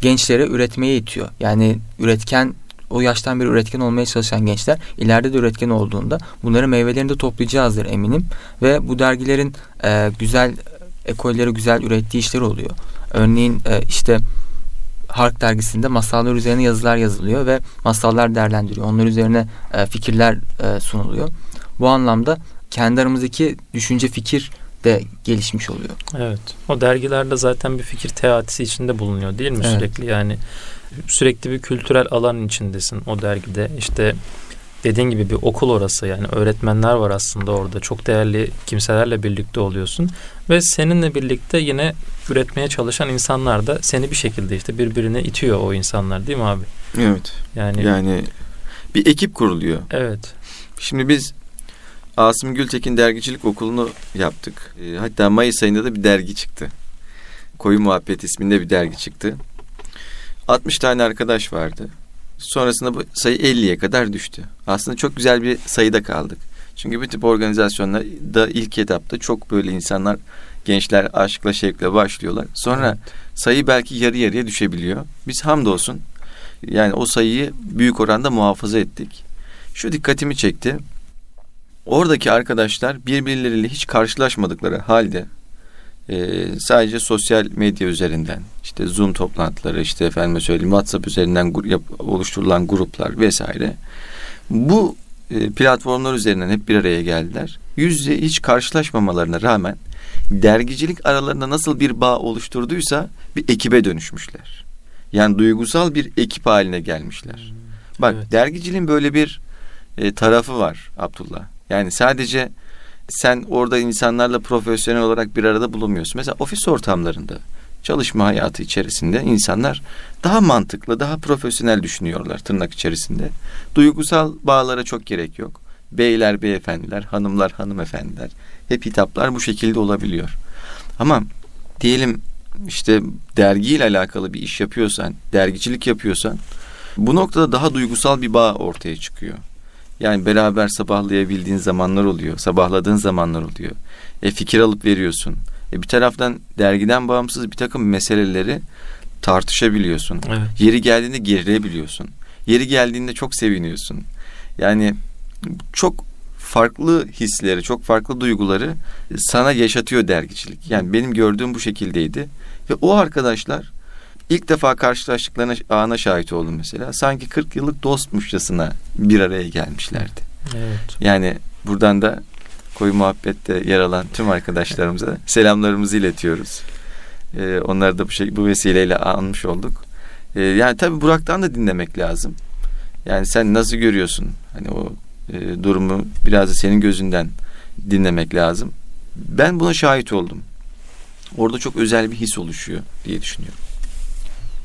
gençlere üretmeye itiyor. Yani üretken o yaştan beri üretken olmaya çalışan gençler ileride de üretken olduğunda bunları meyvelerini de toplayacağızdır eminim. Ve bu dergilerin e, güzel ekolleri güzel ürettiği işler oluyor. Örneğin e, işte Hark dergisinde masallar üzerine yazılar yazılıyor ve masallar değerlendiriyor. Onlar üzerine e, fikirler e, sunuluyor. Bu anlamda kendi aramızdaki düşünce fikir de gelişmiş oluyor. Evet. O dergilerde zaten bir fikir teatisi içinde bulunuyor değil mi evet. sürekli? Yani sürekli bir kültürel alan içindesin o dergide. İşte dediğin gibi bir okul orası yani öğretmenler var aslında orada. Çok değerli kimselerle birlikte oluyorsun ve seninle birlikte yine üretmeye çalışan insanlar da seni bir şekilde işte birbirine itiyor o insanlar değil mi abi? Evet. Yani yani bir ekip kuruluyor. Evet. Şimdi biz Asım Gültekin Dergicilik Okulu'nu yaptık. E, hatta Mayıs ayında da bir dergi çıktı. Koyu Muhabbet isminde bir dergi çıktı. 60 tane arkadaş vardı. Sonrasında bu sayı 50'ye kadar düştü. Aslında çok güzel bir sayıda kaldık. Çünkü bu tip organizasyonlarda ilk etapta çok böyle insanlar, gençler aşkla şevkle başlıyorlar. Sonra evet. sayı belki yarı yarıya düşebiliyor. Biz hamdolsun yani o sayıyı büyük oranda muhafaza ettik. Şu dikkatimi çekti. Oradaki arkadaşlar birbirleriyle hiç karşılaşmadıkları halde e, sadece sosyal medya üzerinden işte Zoom toplantıları işte efendime söyleyeyim WhatsApp üzerinden yap, oluşturulan gruplar vesaire bu e, platformlar üzerinden hep bir araya geldiler. Yüz yüze hiç karşılaşmamalarına rağmen dergicilik aralarında nasıl bir bağ oluşturduysa bir ekibe dönüşmüşler. Yani duygusal bir ekip haline gelmişler. Bak evet. dergiciliğin böyle bir e, tarafı var Abdullah. Yani sadece sen orada insanlarla profesyonel olarak bir arada bulunmuyorsun. Mesela ofis ortamlarında çalışma hayatı içerisinde insanlar daha mantıklı, daha profesyonel düşünüyorlar tırnak içerisinde. Duygusal bağlara çok gerek yok. Beyler, beyefendiler, hanımlar, hanımefendiler. Hep hitaplar bu şekilde olabiliyor. Ama diyelim işte dergiyle alakalı bir iş yapıyorsan, dergicilik yapıyorsan bu noktada daha duygusal bir bağ ortaya çıkıyor. Yani beraber sabahlayabildiğin zamanlar oluyor. Sabahladığın zamanlar oluyor. E fikir alıp veriyorsun. E bir taraftan dergiden bağımsız bir takım meseleleri tartışabiliyorsun. Evet. Yeri geldiğinde gerilebiliyorsun. Yeri geldiğinde çok seviniyorsun. Yani çok farklı hisleri, çok farklı duyguları sana yaşatıyor dergicilik. Yani benim gördüğüm bu şekildeydi. Ve o arkadaşlar ilk defa karşılaştıklarına ana şahit oldum mesela. Sanki 40 yıllık dostmuşçasına bir araya gelmişlerdi. Evet. Yani buradan da koyu muhabbette yer alan tüm arkadaşlarımıza selamlarımızı iletiyoruz. Ee, onları da bu şey bu vesileyle anmış olduk. Ee, yani tabii Burak'tan da dinlemek lazım. Yani sen nasıl görüyorsun? Hani o e, durumu biraz da senin gözünden dinlemek lazım. Ben buna şahit oldum. Orada çok özel bir his oluşuyor diye düşünüyorum.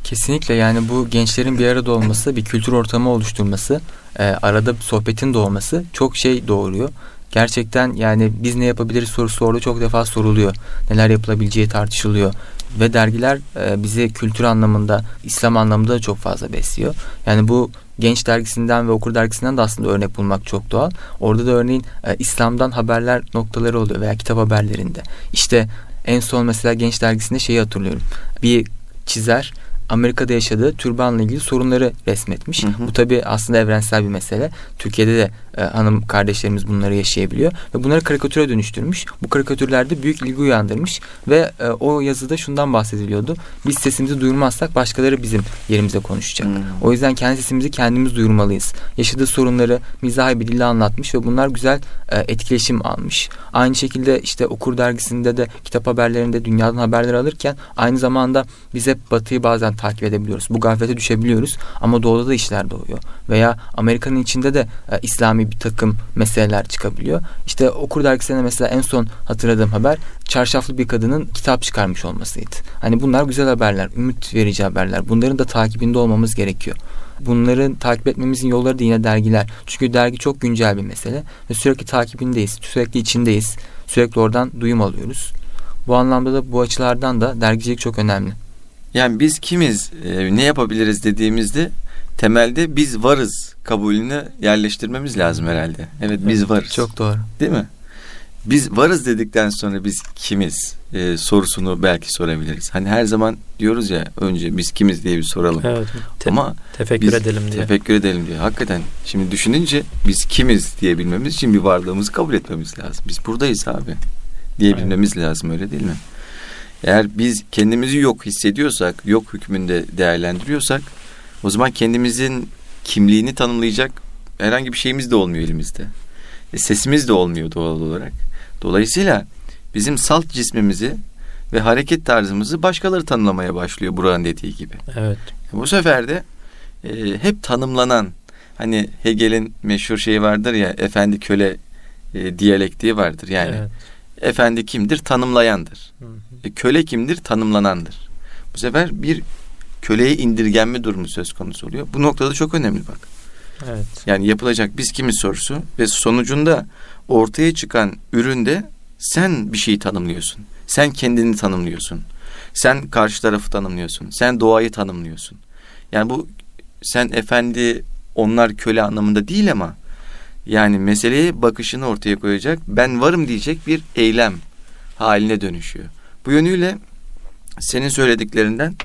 Kesinlikle yani bu gençlerin bir arada olması, bir kültür ortamı oluşturması, e, arada sohbetin doğması çok şey doğuruyor. Gerçekten yani biz ne yapabiliriz sorusu orada çok defa soruluyor. Neler yapılabileceği tartışılıyor. Ve dergiler e, bizi kültür anlamında, İslam anlamında da çok fazla besliyor. Yani bu Genç dergisinden ve Okur dergisinden de aslında örnek bulmak çok doğal. Orada da örneğin e, İslam'dan haberler noktaları oluyor veya kitap haberlerinde. İşte en son mesela Genç dergisinde şeyi hatırlıyorum. Bir çizer Amerika'da yaşadığı türbanla ilgili sorunları resmetmiş. Hı hı. Bu tabi aslında evrensel bir mesele. Türkiye'de de e, hanım kardeşlerimiz bunları yaşayabiliyor ve bunları karikatüre dönüştürmüş. Bu karikatürlerde büyük ilgi uyandırmış ve e, o yazıda şundan bahsediliyordu. Biz sesimizi duyurmazsak başkaları bizim yerimize konuşacak. Hmm. O yüzden kendi sesimizi kendimiz duyurmalıyız. Yaşadığı sorunları mizahi bir dille anlatmış ve bunlar güzel e, etkileşim almış. Aynı şekilde işte Okur dergisinde de kitap haberlerinde dünyadan haberler alırken aynı zamanda biz hep batıyı bazen takip edebiliyoruz. Bu gaflete düşebiliyoruz ama doğuda da işler doğuyor. Veya Amerika'nın içinde de e, İslami bir takım meseleler çıkabiliyor. İşte Okur dergisinde mesela en son hatırladığım haber çarşaflı bir kadının kitap çıkarmış olmasıydı. Hani bunlar güzel haberler, ümit verici haberler. Bunların da takibinde olmamız gerekiyor. Bunların takip etmemizin yolları da yine dergiler. Çünkü dergi çok güncel bir mesele ve sürekli takibindeyiz, sürekli içindeyiz. Sürekli oradan duyum alıyoruz. Bu anlamda da bu açılardan da dergicilik çok önemli. Yani biz kimiz, e, ne yapabiliriz dediğimizde temelde biz varız kabulünü yerleştirmemiz lazım herhalde. Evet biz varız. Çok doğru. Değil mi? Biz varız dedikten sonra biz kimiz e, sorusunu belki sorabiliriz. Hani her zaman diyoruz ya önce biz kimiz diye bir soralım. Evet. Te- Ama tefekkür biz edelim diye. Tefekkür edelim diye. Hakikaten şimdi düşününce biz kimiz diyebilmemiz için bir varlığımızı kabul etmemiz lazım. Biz buradayız abi diyebilmemiz Aynen. lazım öyle değil mi? Eğer biz kendimizi yok hissediyorsak, yok hükmünde değerlendiriyorsak o zaman kendimizin kimliğini tanımlayacak herhangi bir şeyimiz de olmuyor elimizde. E, sesimiz de olmuyor doğal olarak. Dolayısıyla bizim salt cismimizi ve hareket tarzımızı başkaları tanımlamaya başlıyor Burak'ın dediği gibi. Evet. E, bu sefer de e, hep tanımlanan hani Hegel'in meşhur şeyi vardır ya efendi köle e, diyalektiği vardır. Yani evet. efendi kimdir? Tanımlayandır. Hı hı. E, köle kimdir? Tanımlanandır. Bu sefer bir köleye indirgenme durumu söz konusu oluyor. Bu noktada çok önemli bak. Evet. Yani yapılacak biz kimiz sorusu ve sonucunda ortaya çıkan üründe sen bir şeyi tanımlıyorsun. Sen kendini tanımlıyorsun. Sen karşı tarafı tanımlıyorsun. Sen doğayı tanımlıyorsun. Yani bu sen efendi onlar köle anlamında değil ama yani meseleye bakışını ortaya koyacak ben varım diyecek bir eylem haline dönüşüyor. Bu yönüyle senin söylediklerinden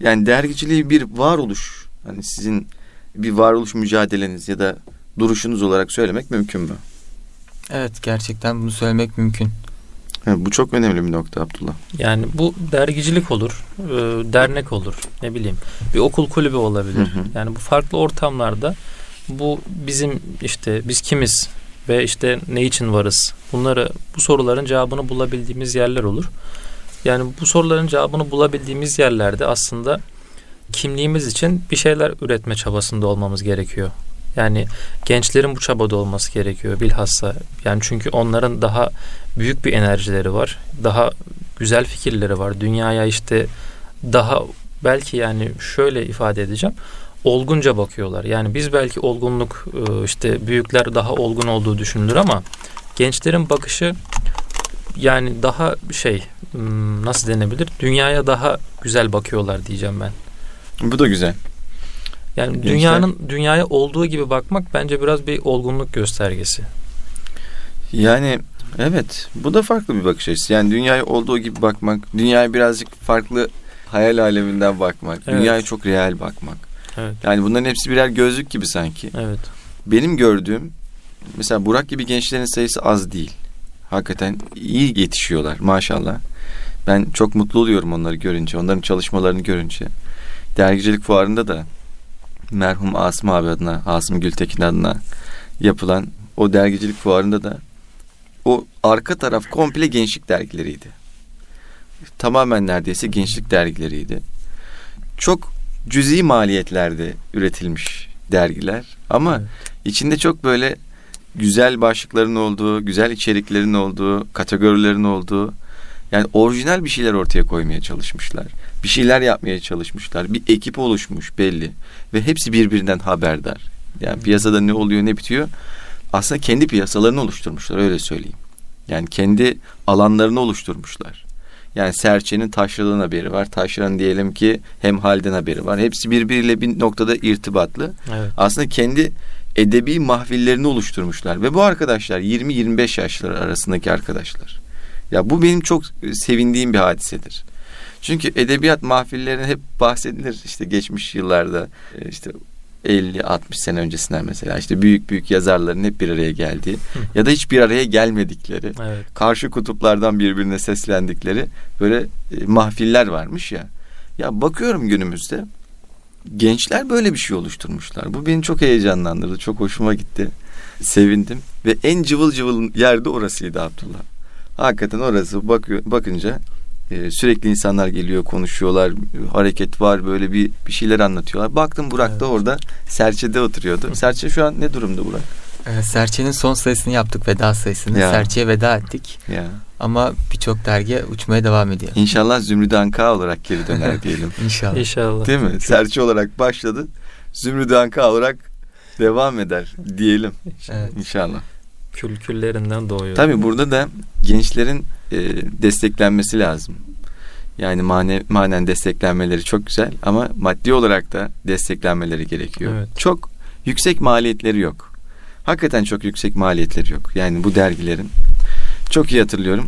yani dergiciliği bir varoluş hani sizin bir varoluş mücadeleniz ya da duruşunuz olarak söylemek mümkün mü? Evet gerçekten bunu söylemek mümkün. Evet, bu çok önemli bir nokta Abdullah. Yani bu dergicilik olur, e, dernek olur, ne bileyim bir okul kulübü olabilir. Hı hı. Yani bu farklı ortamlarda bu bizim işte biz kimiz ve işte ne için varız? Bunları bu soruların cevabını bulabildiğimiz yerler olur. Yani bu soruların cevabını bulabildiğimiz yerlerde aslında kimliğimiz için bir şeyler üretme çabasında olmamız gerekiyor. Yani gençlerin bu çabada olması gerekiyor bilhassa. Yani çünkü onların daha büyük bir enerjileri var. Daha güzel fikirleri var. Dünyaya işte daha belki yani şöyle ifade edeceğim. Olgunca bakıyorlar. Yani biz belki olgunluk e, işte büyükler daha olgun olduğu düşünülür ama gençlerin bakışı yani daha şey hmm, nasıl denebilir? Dünyaya daha güzel bakıyorlar diyeceğim ben. Bu da güzel. Yani Gençler... dünyanın dünyaya olduğu gibi bakmak bence biraz bir olgunluk göstergesi. Yani evet bu da farklı bir bakış açısı. Yani dünyaya olduğu gibi bakmak, dünyaya birazcık farklı hayal aleminden bakmak, evet. dünyaya çok real bakmak. Evet. Yani bunların hepsi birer gözlük gibi sanki. Evet. Benim gördüğüm mesela Burak gibi gençlerin sayısı az değil. Hakikaten iyi yetişiyorlar maşallah. Ben çok mutlu oluyorum onları görünce, onların çalışmalarını görünce. Dergicilik fuarında da merhum Asım abi adına, Asım Gültekin adına yapılan o dergicilik fuarında da o arka taraf komple gençlik dergileriydi. Tamamen neredeyse gençlik dergileriydi. Çok cüzi maliyetlerde üretilmiş dergiler ama evet. içinde çok böyle güzel başlıkların olduğu, güzel içeriklerin olduğu, kategorilerin olduğu yani orijinal bir şeyler ortaya koymaya çalışmışlar. Bir şeyler yapmaya çalışmışlar. Bir ekip oluşmuş belli ve hepsi birbirinden haberdar. Yani piyasada ne oluyor, ne bitiyor? Aslında kendi piyasalarını oluşturmuşlar öyle söyleyeyim. Yani kendi alanlarını oluşturmuşlar. Yani Serçe'nin Taşra'dan haberi var. Taşra'nın diyelim ki hem halden haberi var. Hepsi birbiriyle bir noktada irtibatlı. Evet. Aslında kendi edebi mahvillerini oluşturmuşlar. Ve bu arkadaşlar 20-25 yaşları arasındaki arkadaşlar. Ya bu benim çok sevindiğim bir hadisedir. Çünkü edebiyat mahfillerine hep bahsedilir işte geçmiş yıllarda e, işte 50-60 sene öncesinden mesela işte büyük büyük yazarların hep bir araya geldiği ya da hiç bir araya gelmedikleri Evet. karşı kutuplardan birbirine seslendikleri böyle e, mahfiller varmış ya. Ya bakıyorum günümüzde gençler böyle bir şey oluşturmuşlar. Bu beni çok heyecanlandırdı. Çok hoşuma gitti. Sevindim ve en cıvıl cıvıl yerde orasıydı Abdullah. Hakikaten orası bakıyor bakınca e, sürekli insanlar geliyor, konuşuyorlar, hareket var, böyle bir bir şeyler anlatıyorlar. Baktım Burak Evet. da orada Serçe'de oturuyordu. Serçe şu an ne durumda Burak? Ee, Serçe'nin son sayısını yaptık veda sayısını. Ya. Serçe'ye veda ettik. Ya. Ama birçok dergi uçmaya devam ediyor. İnşallah Zümrüt Anka olarak geri döner diyelim. İnşallah. İnşallah. Değil mi? Serçe olarak başladı. Zümrüt Anka olarak devam eder diyelim Evet. inşallah. Külküllerinden doğuyor. Tabii burada da gençlerin e, desteklenmesi lazım. Yani mane, manen desteklenmeleri çok güzel ama maddi olarak da desteklenmeleri gerekiyor. Evet. Çok yüksek maliyetleri yok. Hakikaten çok yüksek maliyetleri yok. Yani bu dergilerin. Çok iyi hatırlıyorum.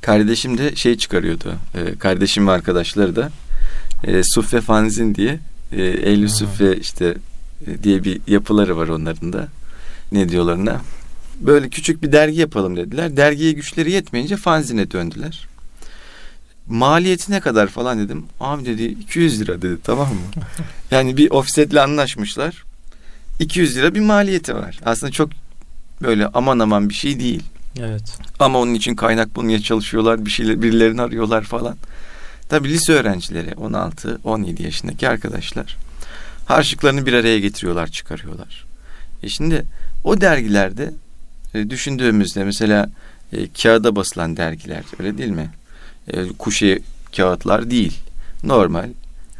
Kardeşim de şey çıkarıyordu. E, kardeşim ve arkadaşları da e, Suffe Fanzin diye e, Eylül. Suffe işte e, diye bir yapıları var onların da. Ne diyorlar ona? Böyle küçük bir dergi yapalım dediler. Dergiye güçleri yetmeyince fanzine döndüler. Maliyeti ne kadar falan dedim. Abi dedi 200 lira dedi tamam mı? Yani bir offsetle anlaşmışlar. 200 lira bir maliyeti var. Aslında çok böyle aman aman bir şey değil. Evet. Ama onun için kaynak bulmaya çalışıyorlar. Bir şeyler birilerini arıyorlar falan. Tabii lise öğrencileri 16 17 yaşındaki arkadaşlar harçlıklarını bir araya getiriyorlar, çıkarıyorlar. E şimdi o dergilerde e, düşündüğümüzde mesela e, kağıda basılan dergiler öyle değil mi? E, kuşe kağıtlar değil. Normal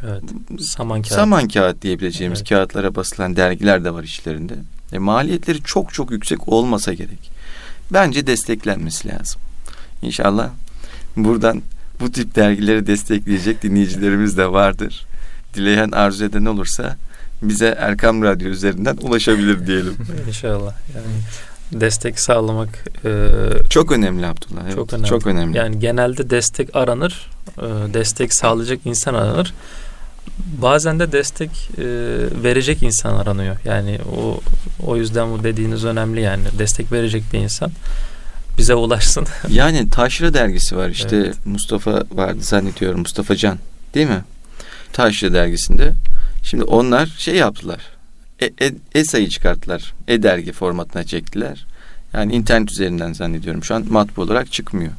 Evet. Saman kağıt. saman kağıt diyebileceğimiz Evet. kağıtlara basılan dergiler de var içlerinde. E, maliyetleri çok çok yüksek olmasa gerek. Bence desteklenmesi lazım. İnşallah buradan bu tip dergileri destekleyecek dinleyicilerimiz de vardır. Dileyen arzu eden olursa bize Erkam Radyo üzerinden ulaşabilir diyelim. İnşallah. Yani destek sağlamak e, Çok önemli Abdullah. Evet, Çok önemli. Çok önemli. Yani genelde destek aranır, e, destek sağlayacak insan aranır. Bazen de destek e, verecek insan aranıyor. Yani o o yüzden bu dediğiniz önemli yani. Destek verecek bir insan bize ulaşsın. Yani Taşra dergisi var işte Evet. Mustafa vardı zannediyorum Mustafa Can değil mi? Taşra dergisinde. Şimdi onlar şey yaptılar. E, e, ESA'yı çıkarttılar. E-dergi formatına çektiler. Yani internet üzerinden zannediyorum. Şu an matbu olarak çıkmıyor.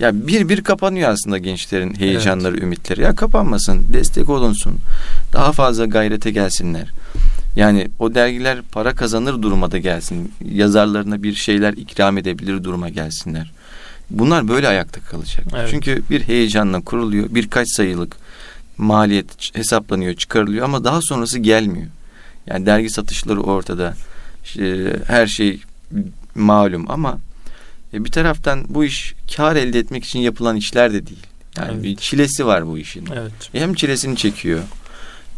Ya bir bir kapanıyor aslında gençlerin heyecanları, ümitleri. Ya kapanmasın, destek olunsun. Daha fazla gayrete gelsinler. Yani o dergiler para kazanır duruma da gelsin. Yazarlarına bir şeyler ikram edebilir duruma gelsinler. Bunlar böyle ayakta kalacak. Evet. Çünkü bir heyecanla kuruluyor. Birkaç sayılık maliyet hesaplanıyor, çıkarılıyor ama daha sonrası gelmiyor. Yani dergi satışları ortada. İşte her şey malum ama e, bir taraftan bu iş kar elde etmek için yapılan işler de değil. Yani Evet. bir çilesi var bu işin. Evet. E, hem çilesini çekiyor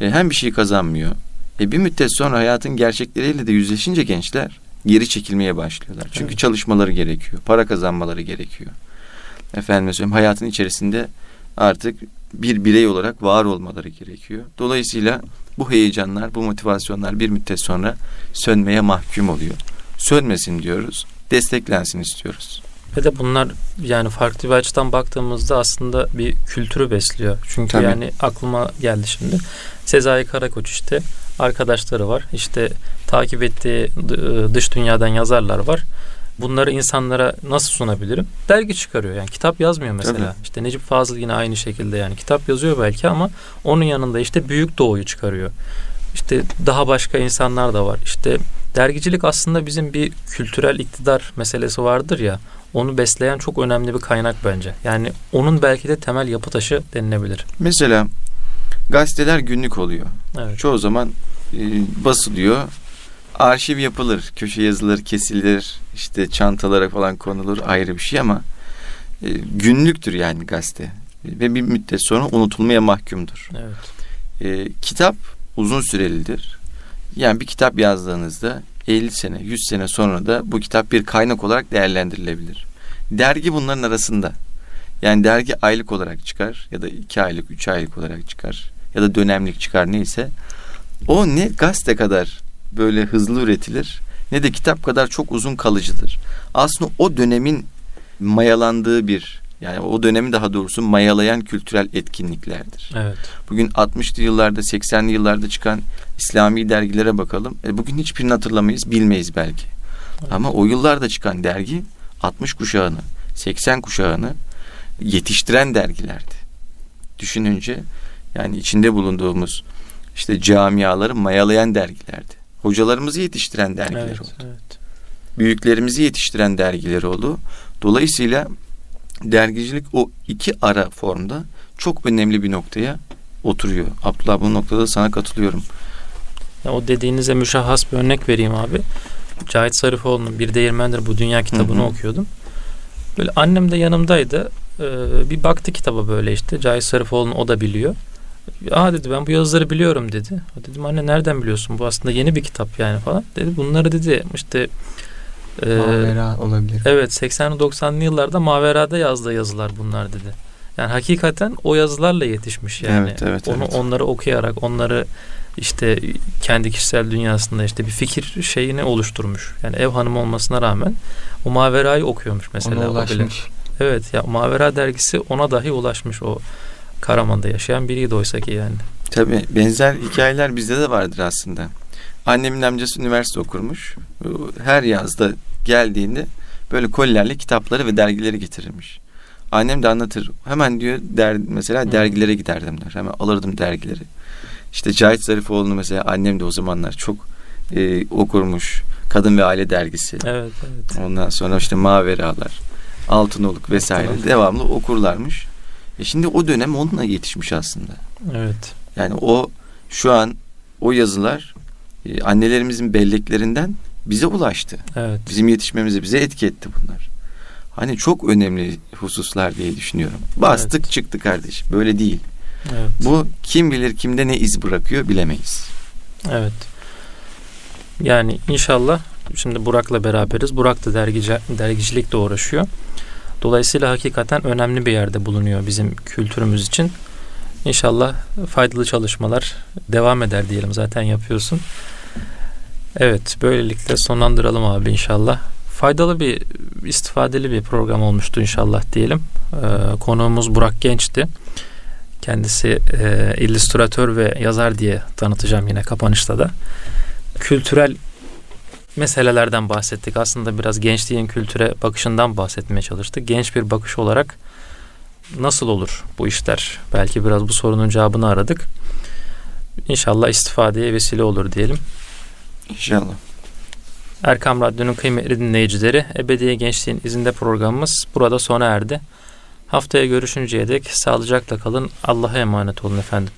e, hem bir şey kazanmıyor. E, bir müddet sonra hayatın gerçekleriyle de yüzleşince gençler geri çekilmeye başlıyorlar. Çünkü Evet. çalışmaları gerekiyor. Para kazanmaları gerekiyor. Efendim söyleyeyim hayatın içerisinde artık bir birey olarak var olmaları gerekiyor. Dolayısıyla bu heyecanlar, bu motivasyonlar bir müddet sonra sönmeye mahkum oluyor. Sönmesin diyoruz. Desteklensin istiyoruz. Ve de bunlar yani farklı bir açıdan baktığımızda aslında bir kültürü besliyor. Çünkü Tabii. yani aklıma geldi şimdi. Sezai Karakoç işte arkadaşları var. İşte takip ettiği d- dış dünyadan yazarlar var. Bunları insanlara nasıl sunabilirim? Dergi çıkarıyor yani kitap yazmıyor mesela. Tabii. İşte Necip Fazıl yine aynı şekilde yani kitap yazıyor belki ama onun yanında işte Büyük Doğu'yu çıkarıyor. İşte daha başka insanlar da var. İşte Dergicilik aslında bizim bir kültürel iktidar meselesi vardır ya. Onu besleyen çok önemli bir kaynak bence. Yani onun belki de temel yapı taşı denilebilir. Mesela gazeteler günlük oluyor. Evet. Çoğu zaman e, basılıyor. Arşiv yapılır. Köşe yazıları kesilir. işte çantalara falan konulur. Ayrı bir şey ama e, günlüktür yani gazete. Ve bir müddet sonra unutulmaya mahkumdur. Evet. E, kitap uzun sürelidir. Yani bir kitap yazdığınızda 50 sene, 100 sene sonra da bu kitap bir kaynak olarak değerlendirilebilir. Dergi bunların arasında. Yani dergi aylık olarak çıkar ya da iki aylık, üç aylık olarak çıkar ya da dönemlik çıkar neyse. O ne gazete kadar böyle hızlı üretilir ne de kitap kadar çok uzun kalıcıdır. Aslında o dönemin mayalandığı bir yani o dönemi daha doğrusu mayalayan kültürel etkinliklerdir. Evet. Bugün 60'lı yıllarda 80'li yıllarda çıkan İslami dergilere bakalım. E bugün hiçbirini hatırlamayız, bilmeyiz belki. Evet. Ama o yıllarda çıkan dergi 60 kuşağını, 80 kuşağını yetiştiren dergilerdi. Düşününce yani içinde bulunduğumuz işte camiaları mayalayan dergilerdi. Hocalarımızı yetiştiren dergiler Evet, oldu. evet. Büyüklerimizi yetiştiren dergiler oldu. Dolayısıyla dergicilik o iki ara formda çok önemli bir noktaya oturuyor. Abdullah bu noktada sana katılıyorum. Ya o dediğinize müşahhas bir örnek vereyim abi. Cahit Sarıfoğlu'nun Bir Değirmendir Bu Dünya kitabını Hı hı. okuyordum. Böyle annem de yanımdaydı. Ee, bir baktı kitaba böyle işte. Cahit Sarıfoğlu'nu o da biliyor. Aa dedi ben bu yazıları biliyorum dedi. Dedim anne nereden biliyorsun? Bu aslında yeni bir kitap yani falan. Dedi bunları dedi işte e, Mavera olabilir. Evet 80'li 90'lı yıllarda Mavera'da yazdığı yazılar bunlar dedi. Yani hakikaten o yazılarla yetişmiş yani. Evet, evet, Onu evet. onları okuyarak onları işte kendi kişisel dünyasında işte bir fikir şeyini oluşturmuş. Yani ev hanımı olmasına rağmen o Mavera'yı okuyormuş mesela. Ona ulaşmış. Evet ya Mavera dergisi ona dahi ulaşmış o Karaman'da yaşayan biriydi oysa ki yani. Tabii benzer hikayeler bizde de vardır aslında. Annemin amcası üniversite okurmuş. Her yazda geldiğinde böyle kolilerle kitapları ve dergileri getirirmiş. Annem de anlatır. Hemen diyor der, mesela dergilere giderdim der. Hemen alırdım dergileri. İşte Cahit Zarifoğlu'nu mesela annem de o zamanlar çok e, okurmuş. Kadın ve Aile dergisi. Evet evet. Ondan sonra işte Maveralar, Altınoluk vesaire Altınoluk. devamlı okurlarmış. E şimdi o dönem onunla yetişmiş aslında. Evet. Yani o şu an o yazılar e, annelerimizin belleklerinden bize ulaştı. Evet. Bizim yetişmemize bize etki etti bunlar. Hani çok önemli hususlar diye düşünüyorum. Bastık Evet. çıktı kardeşim. Böyle değil. Evet. Bu kim bilir kimde ne iz bırakıyor bilemeyiz. Evet. Yani inşallah şimdi Burak'la beraberiz. Burak da dergici, dergicilikle uğraşıyor. Dolayısıyla hakikaten önemli bir yerde bulunuyor bizim kültürümüz için. İnşallah faydalı çalışmalar devam eder diyelim zaten yapıyorsun. Evet böylelikle sonlandıralım abi inşallah. Faydalı bir istifadeli bir program olmuştu inşallah diyelim. Ee, konuğumuz Burak Genç'ti. Kendisi e, illüstratör ve yazar diye tanıtacağım yine kapanışta da. Kültürel meselelerden bahsettik. Aslında biraz gençliğin kültüre bakışından bahsetmeye çalıştık. Genç bir bakış olarak nasıl olur bu işler? Belki biraz bu sorunun cevabını aradık. İnşallah istifadeye vesile olur diyelim. İnşallah. Erkam Radyo'nun kıymetli dinleyicileri Ebediye Gençliğin izinde programımız burada sona erdi. Haftaya görüşünceye dek sağlıcakla kalın. Allah'a emanet olun efendim.